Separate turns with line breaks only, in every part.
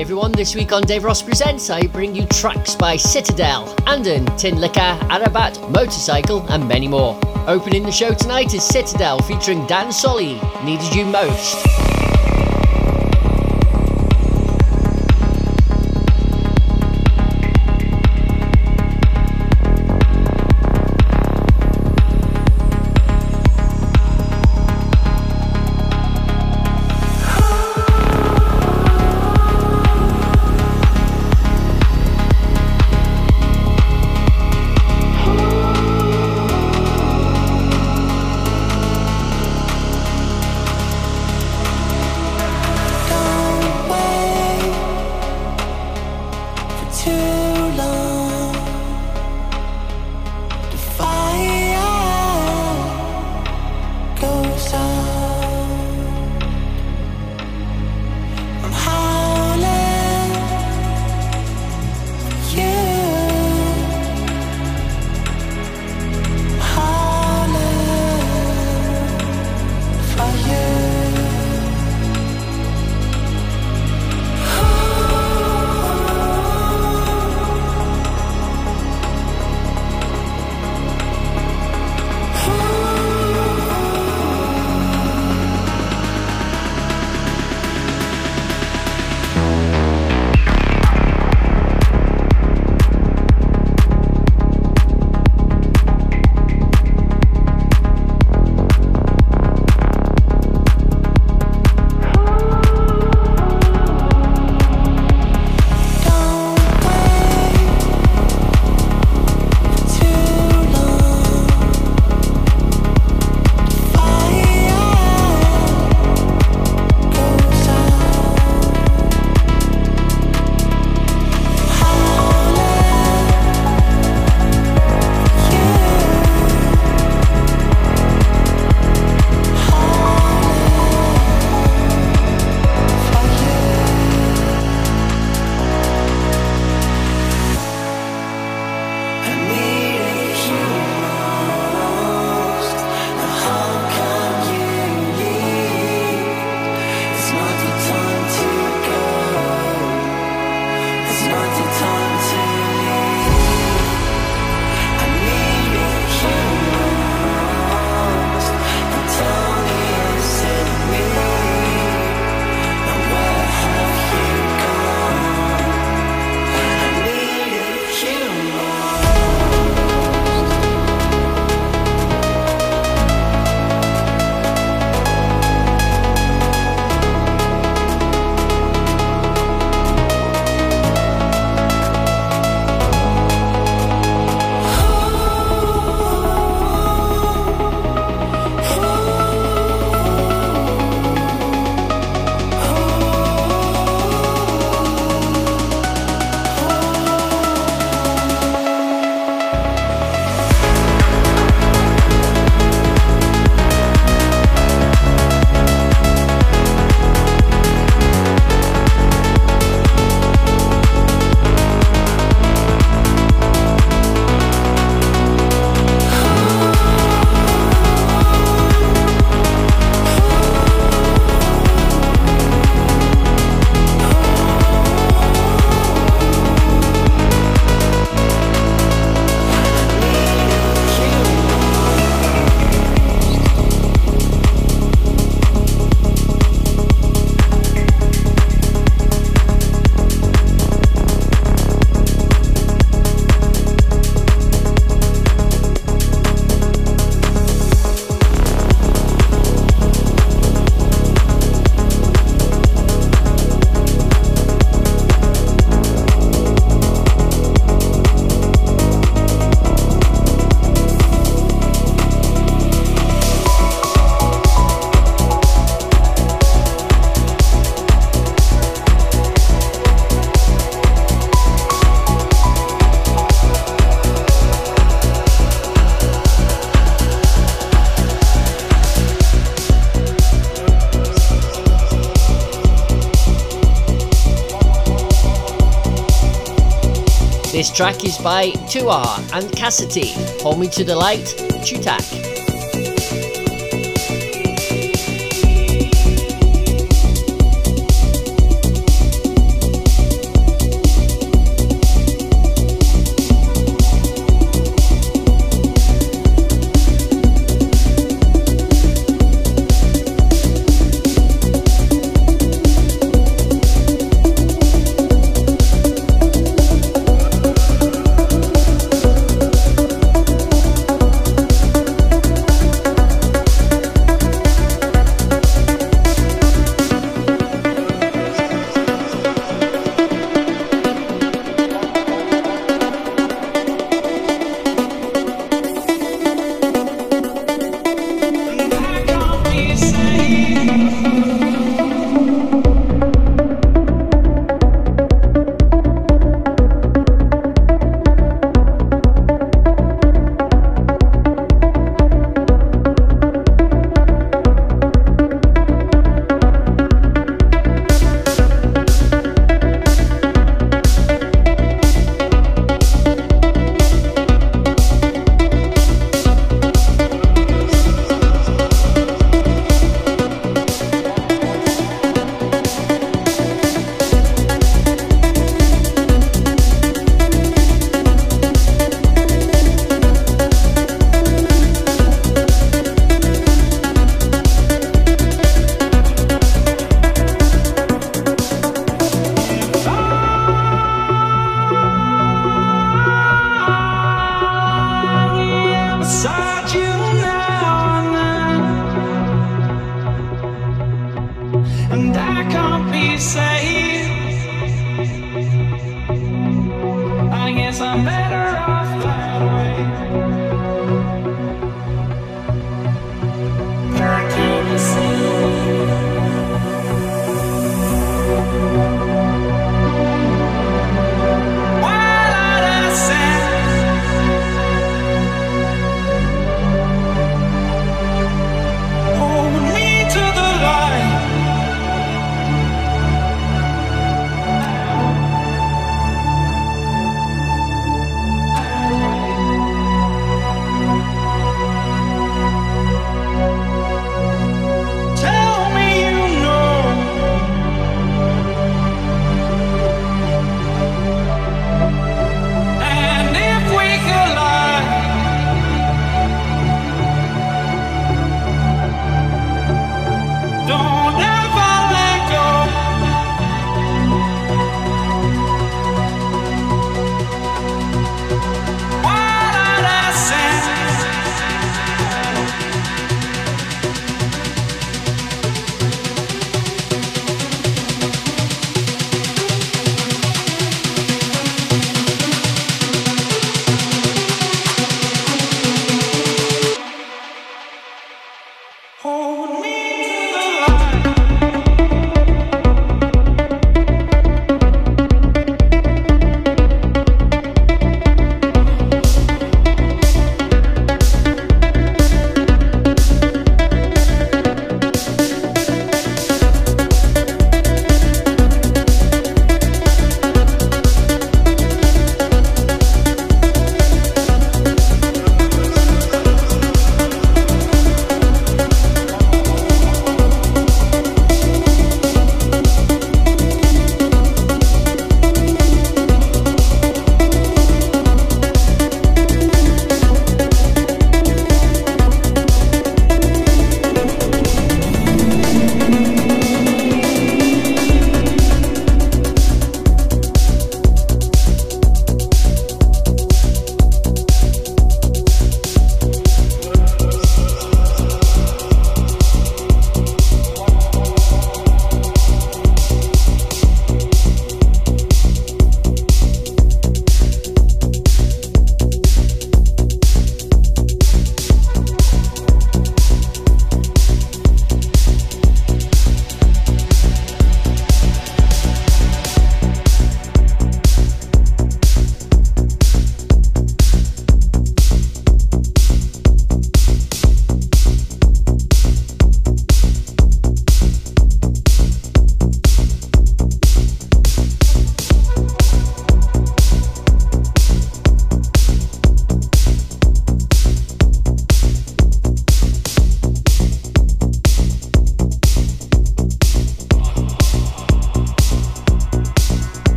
everyone, this week on Daveros Presents, I bring you tracks by Citadelle, Anden, Tin Liquor, ARTBAT, Motorcycle, and many more. Opening the show tonight is Citadelle featuring Dan Soleil, Needed You Most. Track is by Tuar and Cassidy. Hold Me to the Light,
Tutak.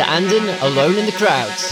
Into Anden, alone in the crowds.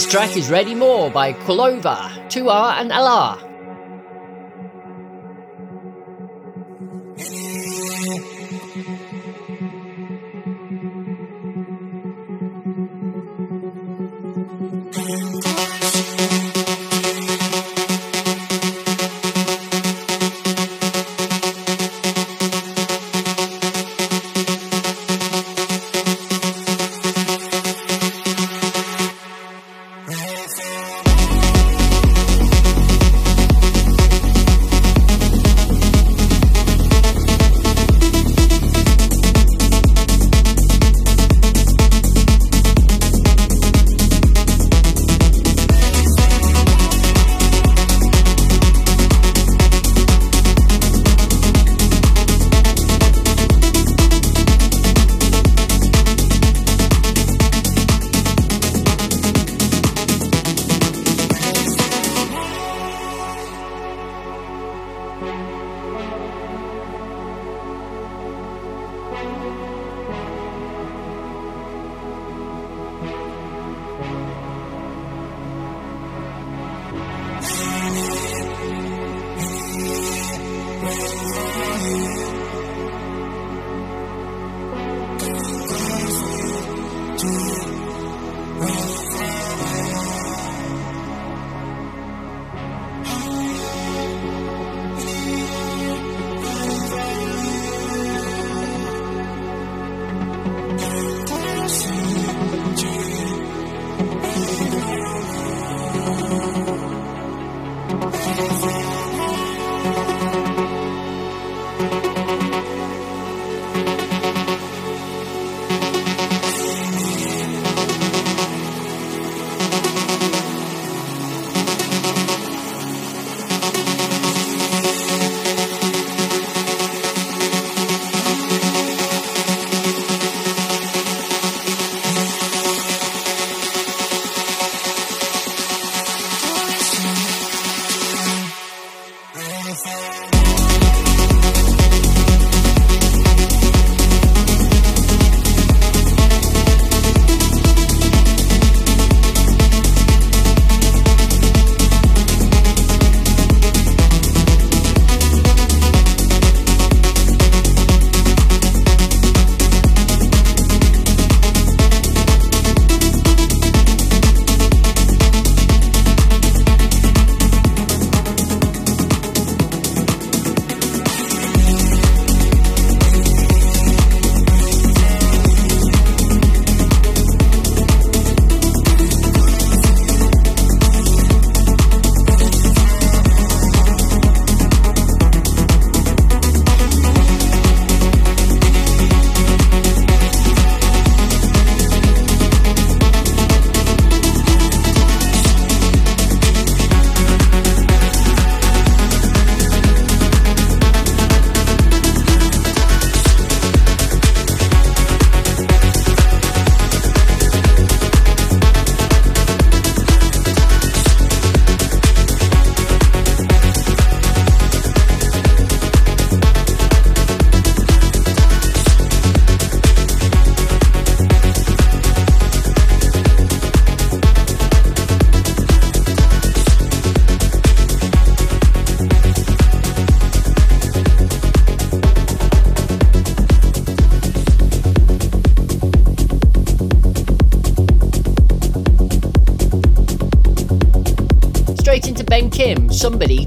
This track is Ready More by Korolova, 2R and Alar.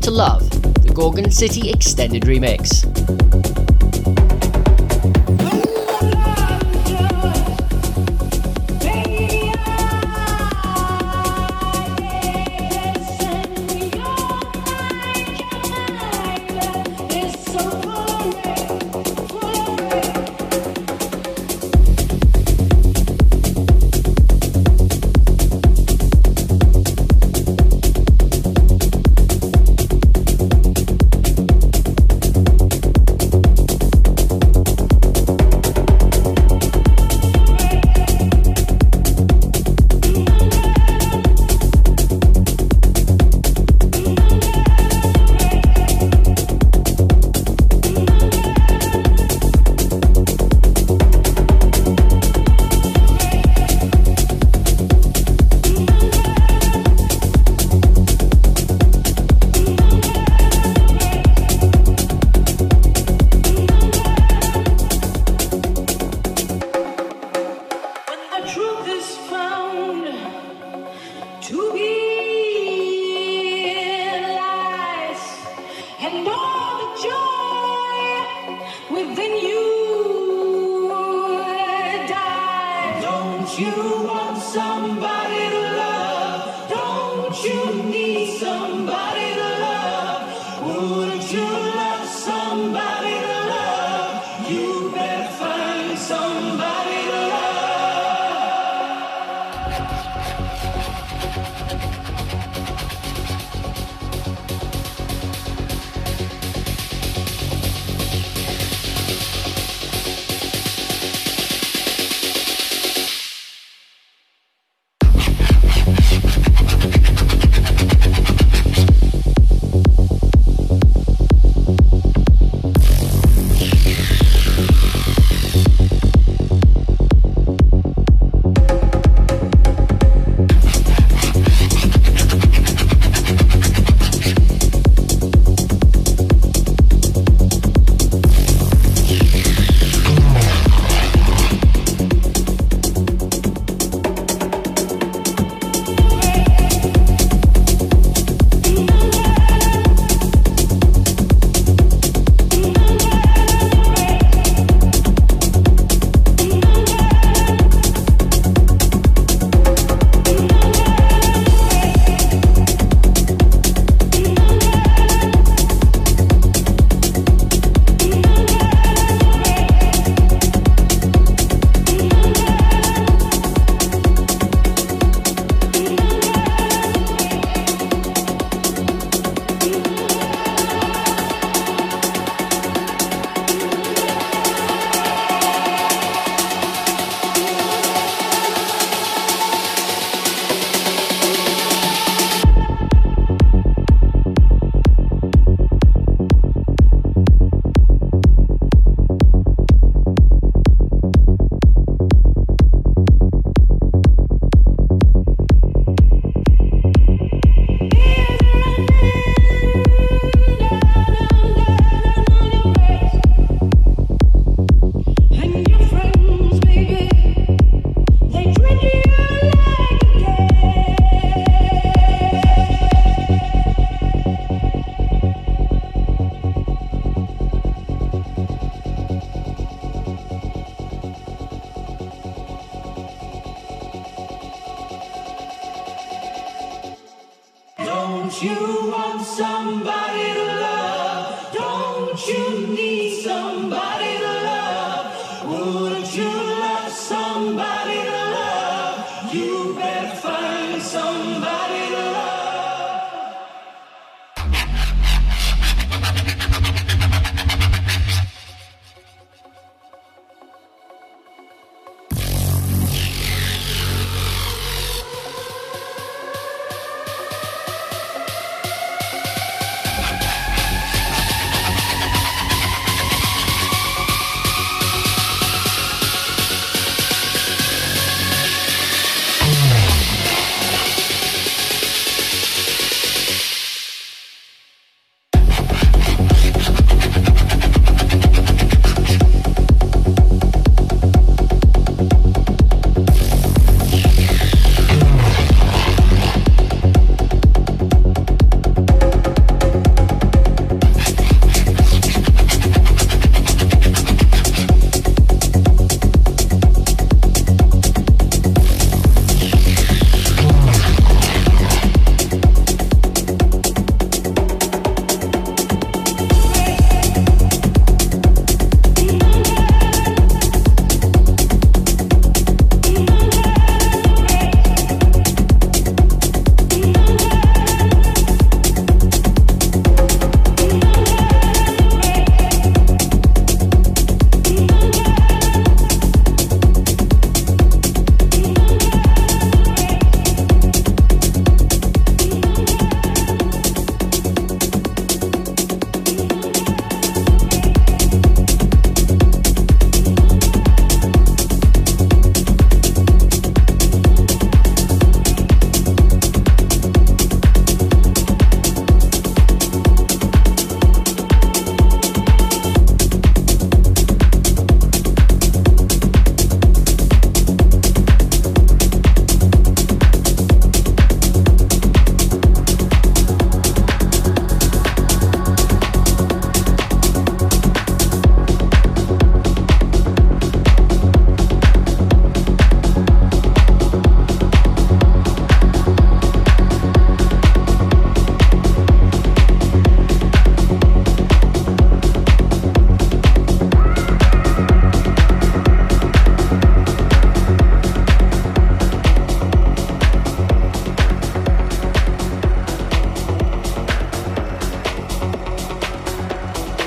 To
Love, the Gorgon City Extended Remix.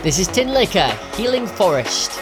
This is Tinlicker, Healing Forest.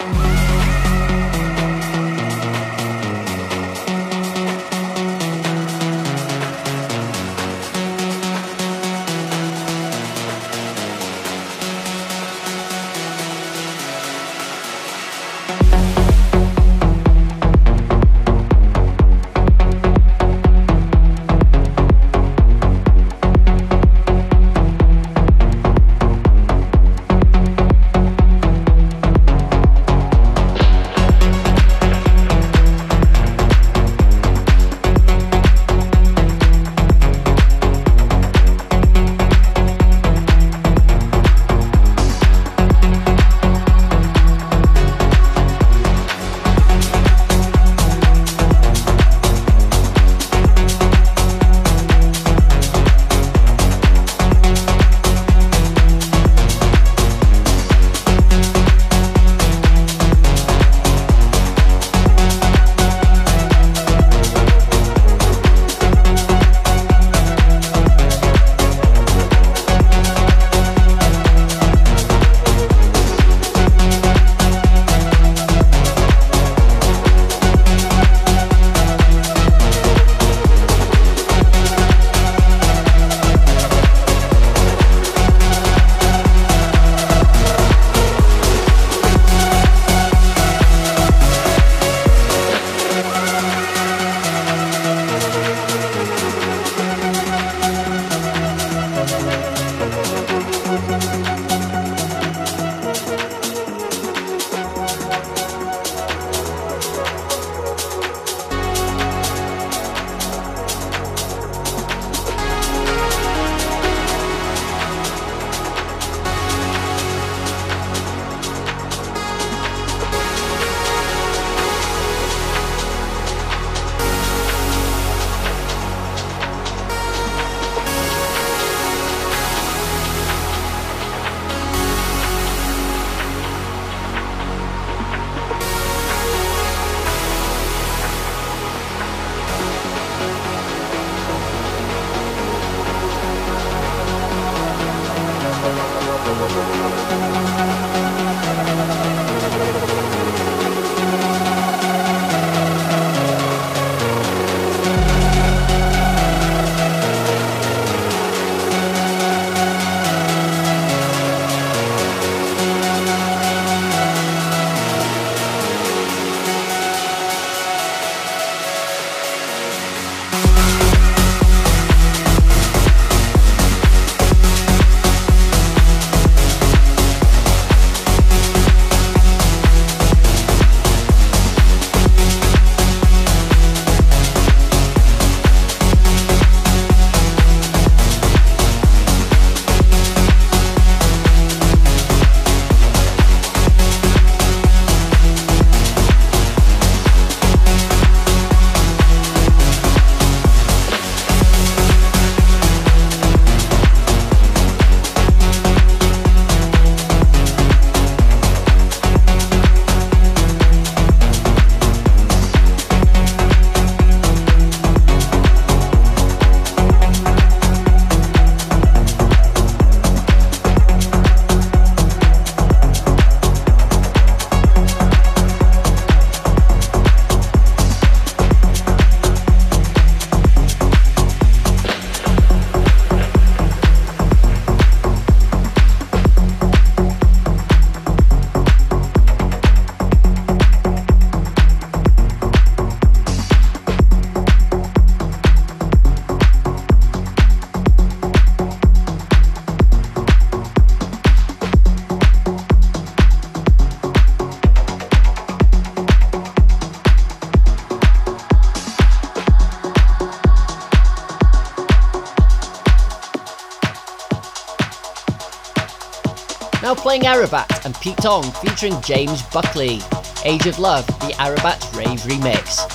Playing ARTBAT and Pete Tong featuring James Buckley. Age of Love, the ARTBAT Rave remix.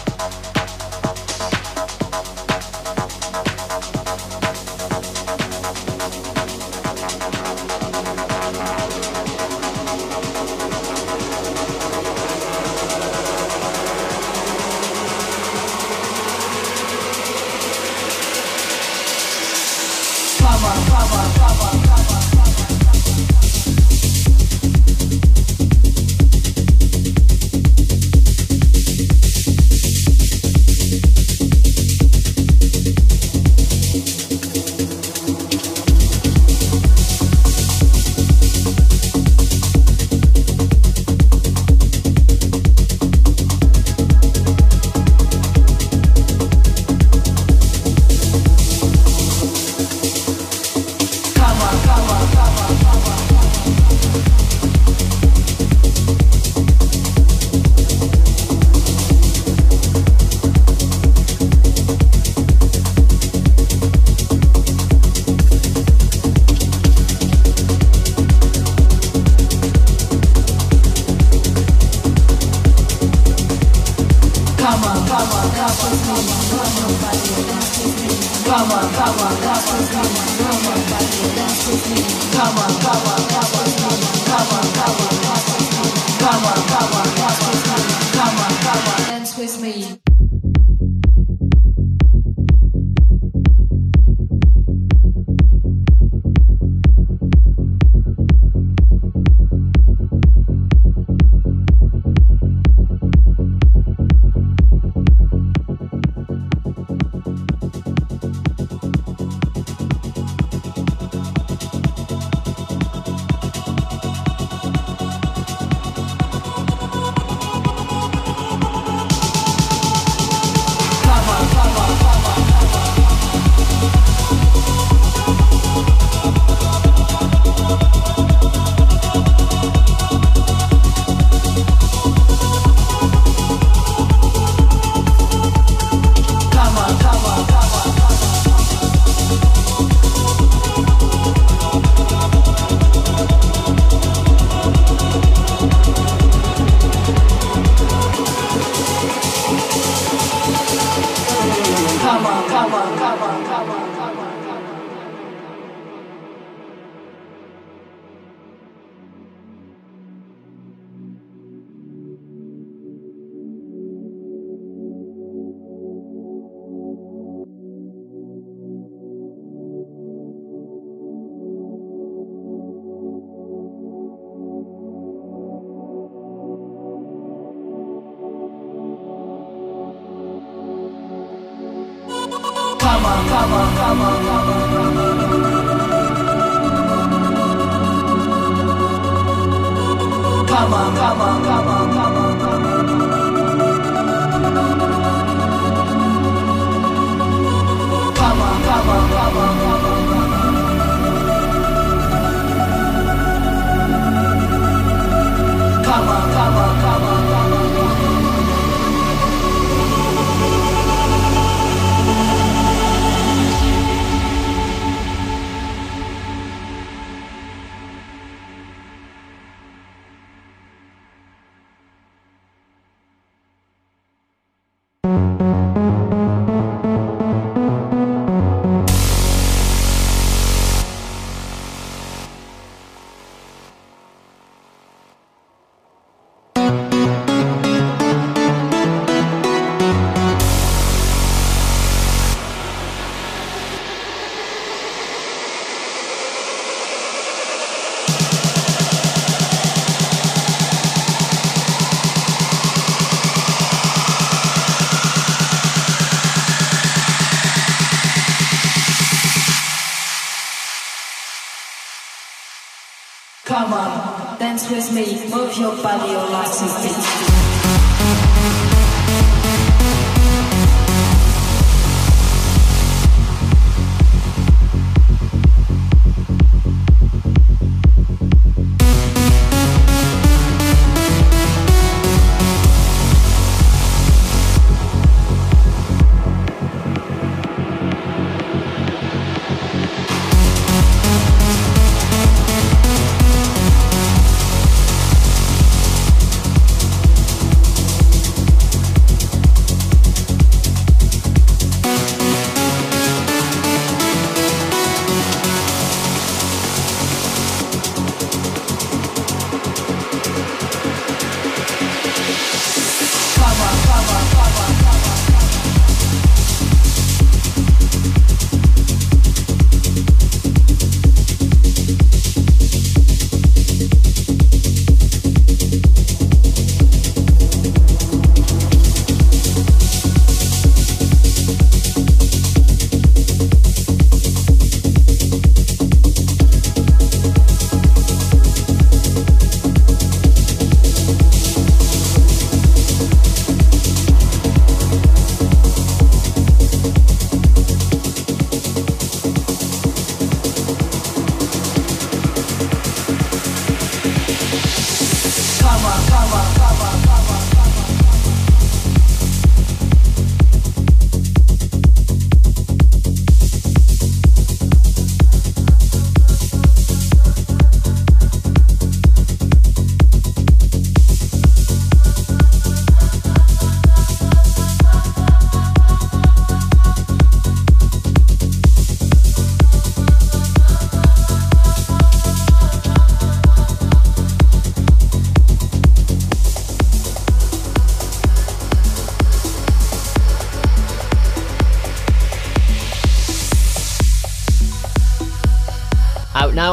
Come on,
dance with me, move your body, your life is beat.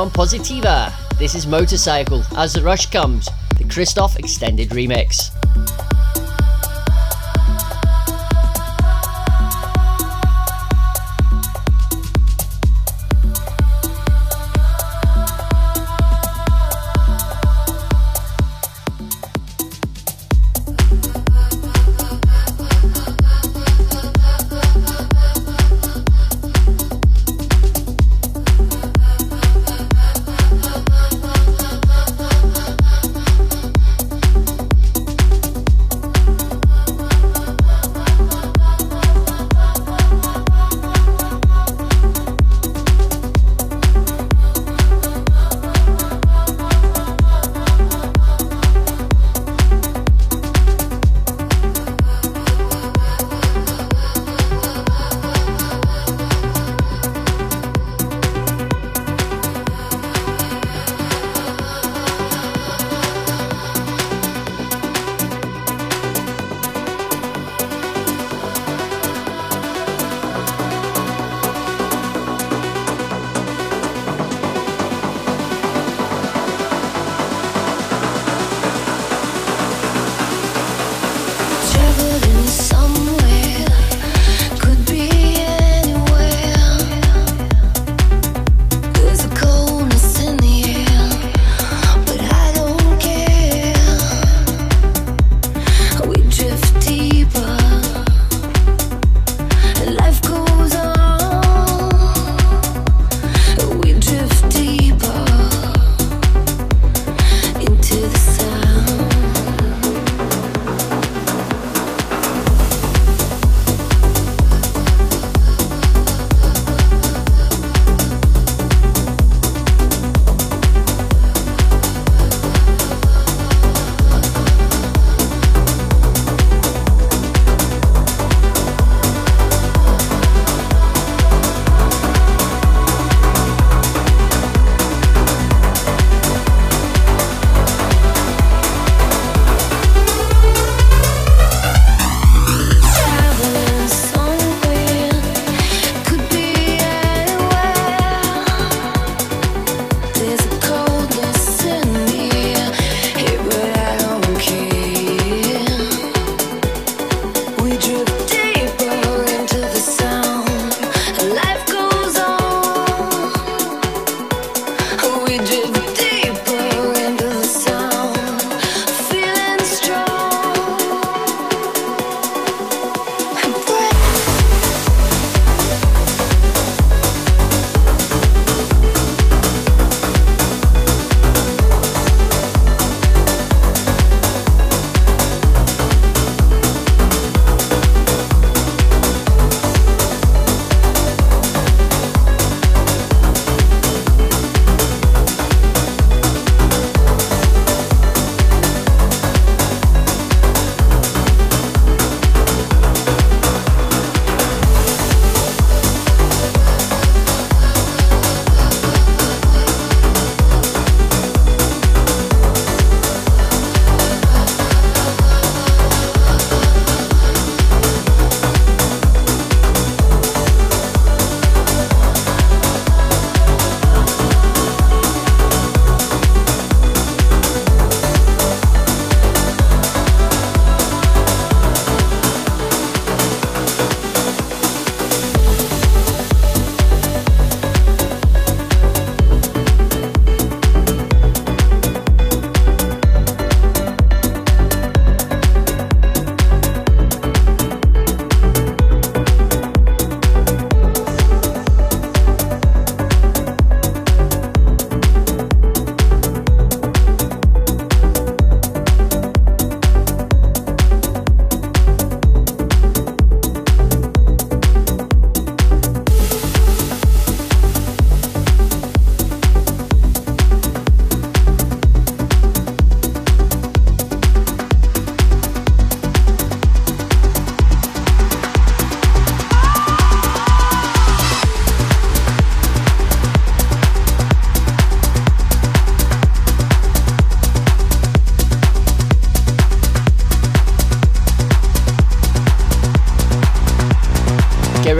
On
Positiva. This is Motorcycle as the rush comes, the Cristoph extended remix.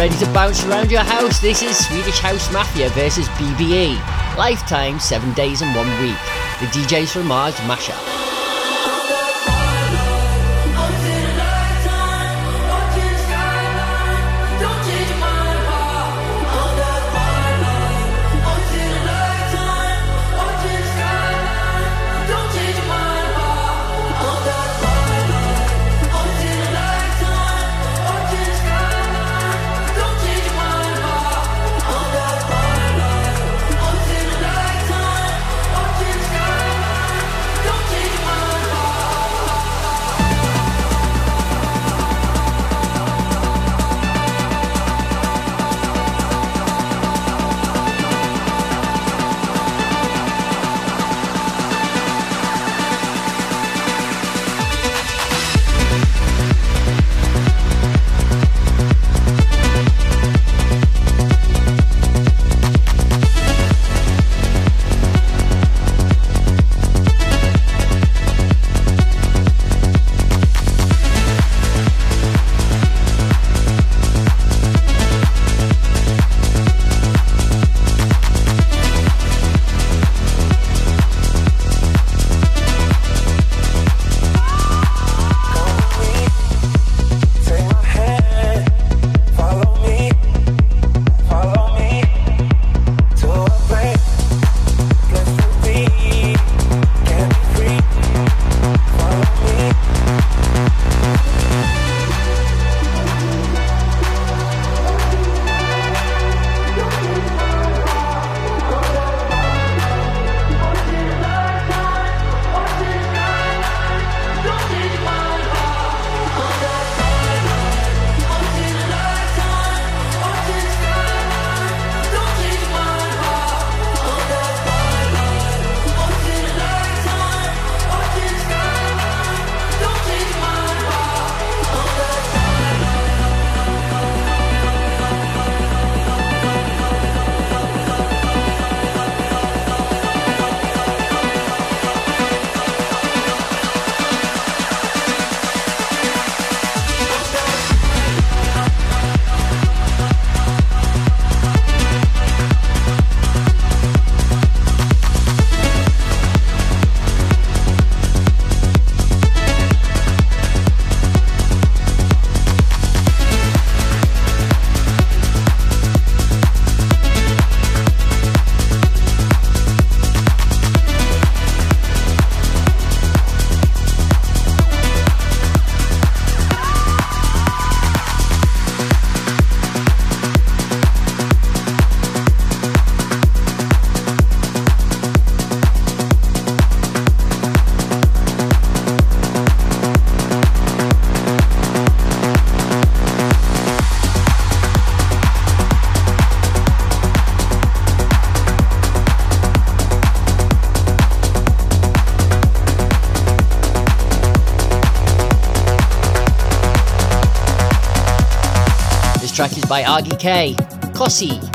Ready to bounce around your house. This is Swedish House Mafia versus BBE.
Lifetime 7 Days and 1 Week. The DJs from Mars mashup. By Argy K.
Cossy.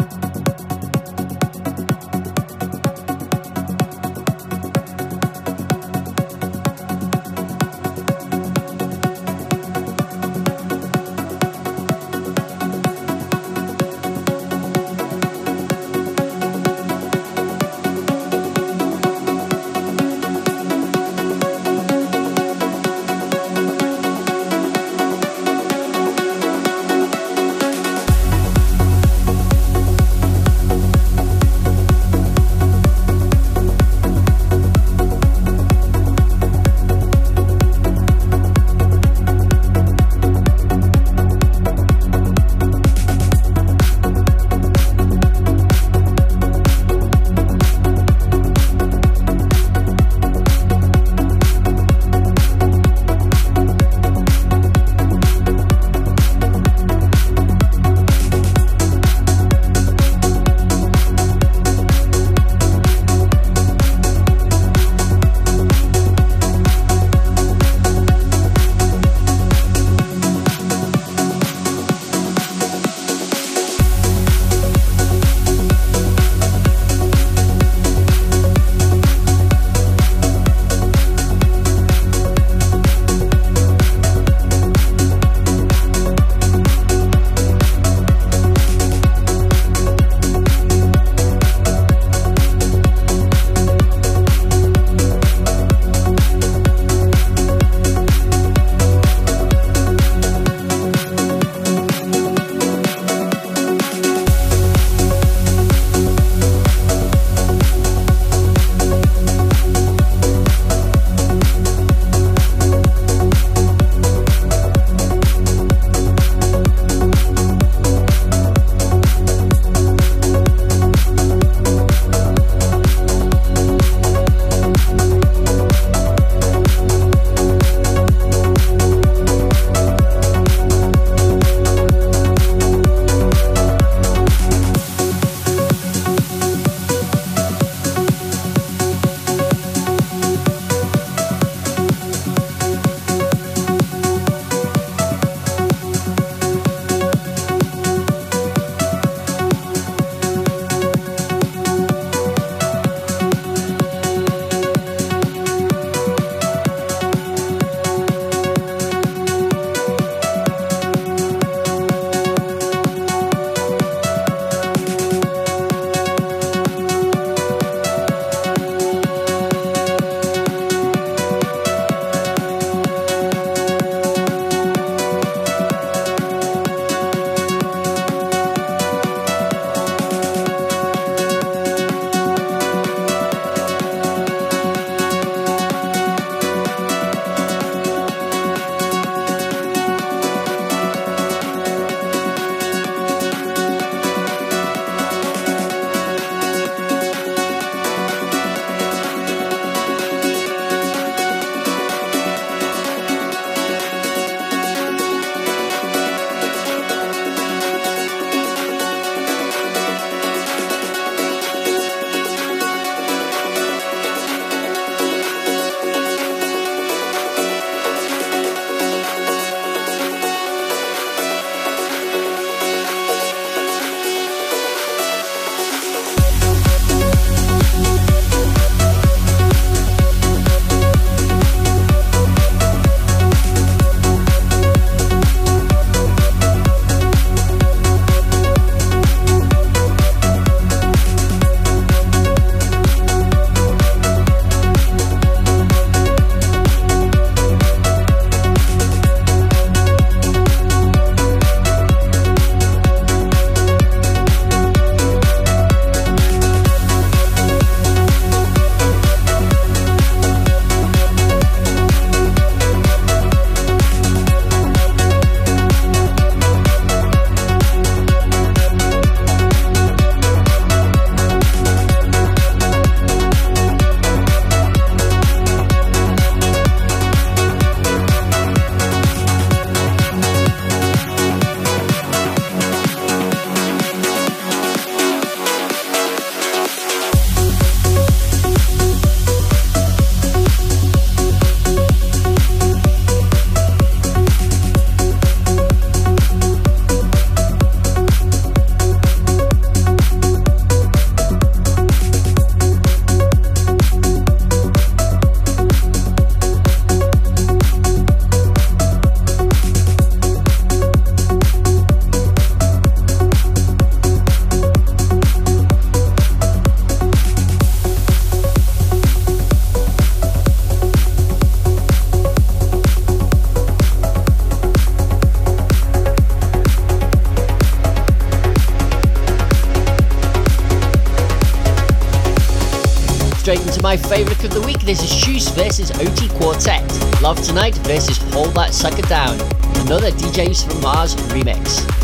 This is Shouse versus OT Quartet. Love Tonight versus Hold That Sucker Down. Another DJs from Mars remix.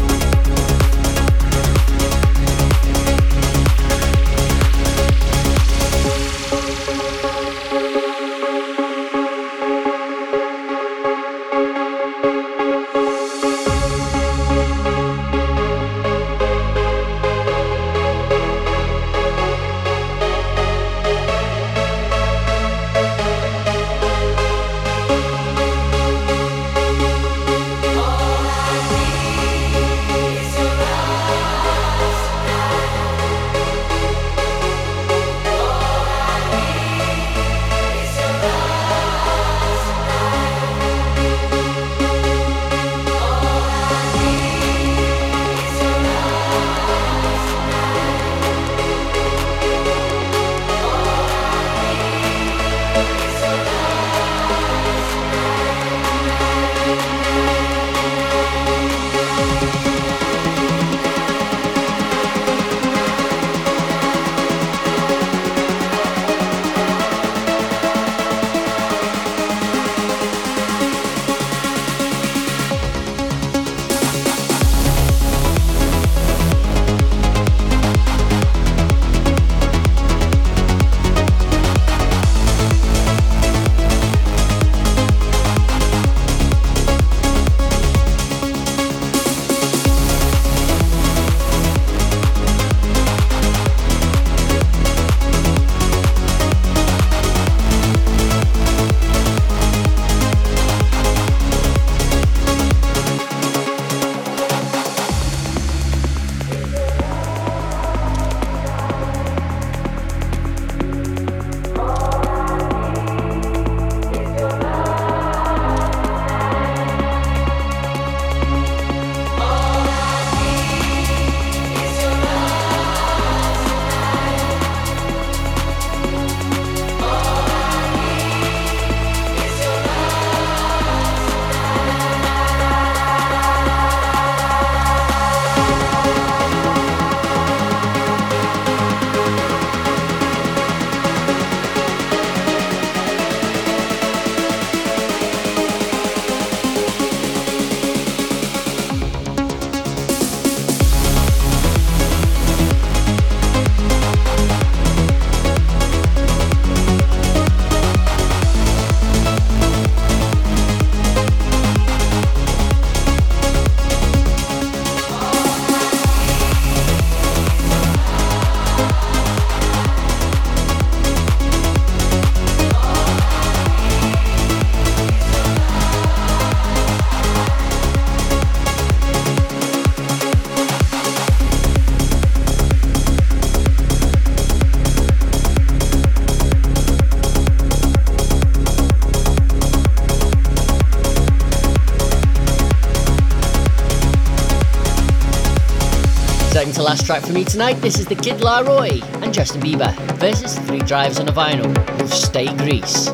Last track for me tonight. This is the Kid LAROI and Justin Bieber versus Three Drives on a Vinyl with Stay
Greece.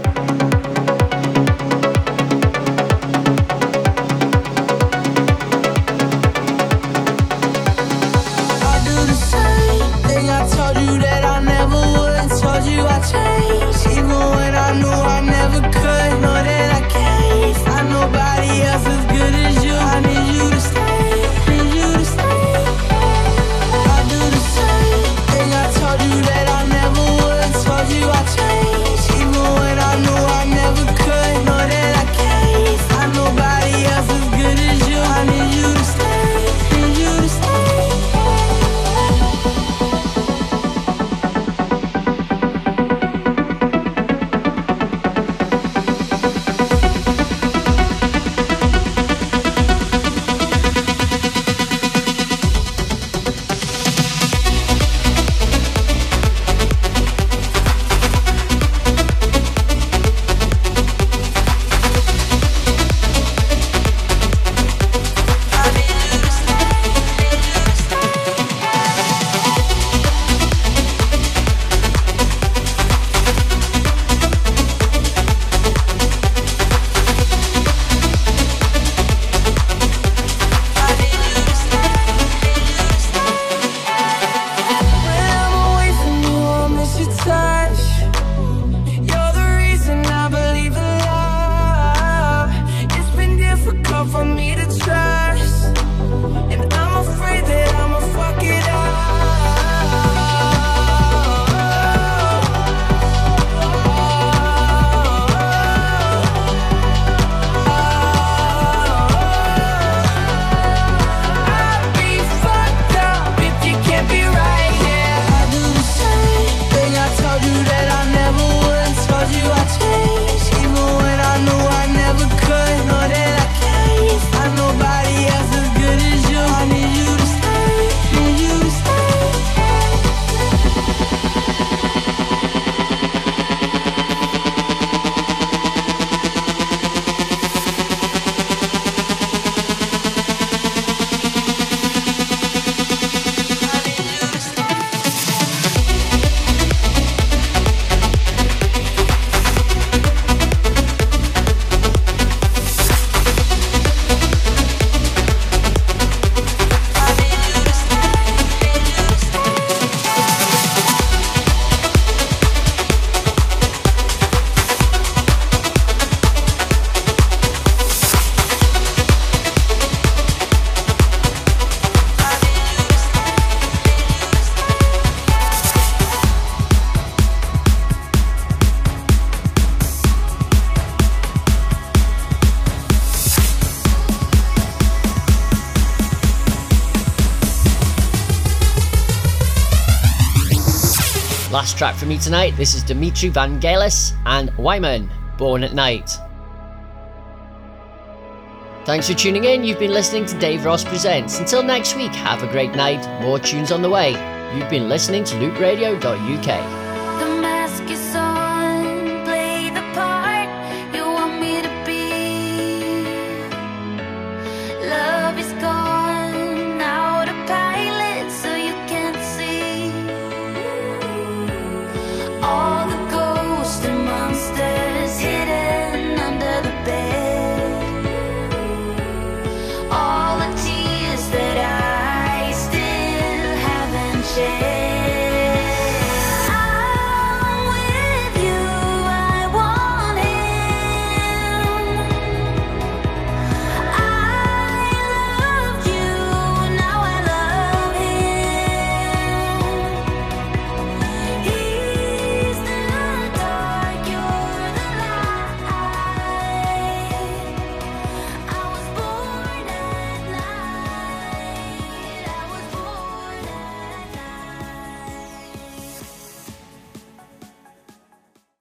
Last track for me tonight. This is Dimitri Vangelis and Wyman, Born at Night. Thanks for tuning in. You've been listening to Daveros Presents. Until next week, have a great night. More tunes on the way. You've been listening to LoopRadio.UK.